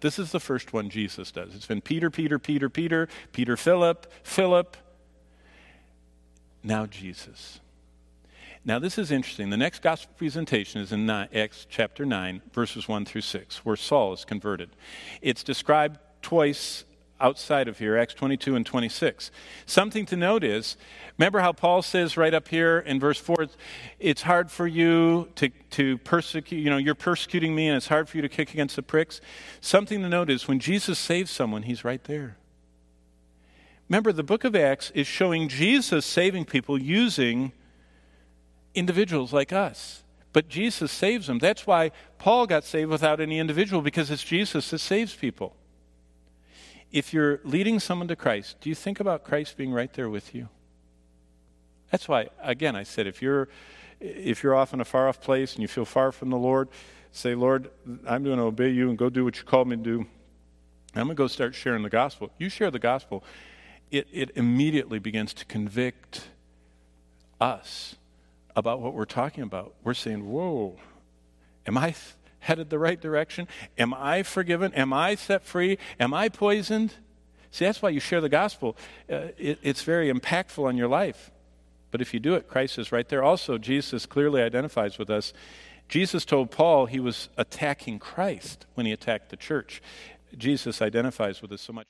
This is the first one Jesus does. It's been Peter, Peter, Peter, Peter, Peter, Philip, Philip. Now Jesus. Now, this is interesting. The next gospel presentation is in Acts chapter 9, verses 1 through 6, where Saul is converted. It's described twice outside of here, Acts 22 and 26. Something to note is, remember how Paul says right up here in verse 4, it's hard for you to, to persecute, you know, you're persecuting me and it's hard for you to kick against the pricks? Something to note is when Jesus saves someone, he's right there. Remember, the book of Acts is showing Jesus saving people using individuals like us. But Jesus saves them. That's why Paul got saved without any individual, because it's Jesus that saves people. If you're leading someone to Christ, do you think about Christ being right there with you? That's why, again, I said if you're if you're off in a far off place and you feel far from the Lord, say, Lord, I'm going to obey you and go do what you called me to do. I'm going to go start sharing the gospel. You share the gospel, it, it immediately begins to convict us about what we're talking about. We're saying, Whoa, am I headed the right direction? Am I forgiven? Am I set free? Am I poisoned? See, that's why you share the gospel. Uh, it, it's very impactful on your life. But if you do it, Christ is right there. Also, Jesus clearly identifies with us. Jesus told Paul he was attacking Christ when he attacked the church. Jesus identifies with us so much.